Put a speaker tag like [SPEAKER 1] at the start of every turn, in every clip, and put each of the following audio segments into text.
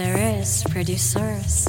[SPEAKER 1] There is producers.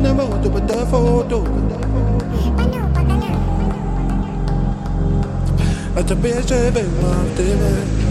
[SPEAKER 1] na moto pa da foto A tebe žebem, mam tebe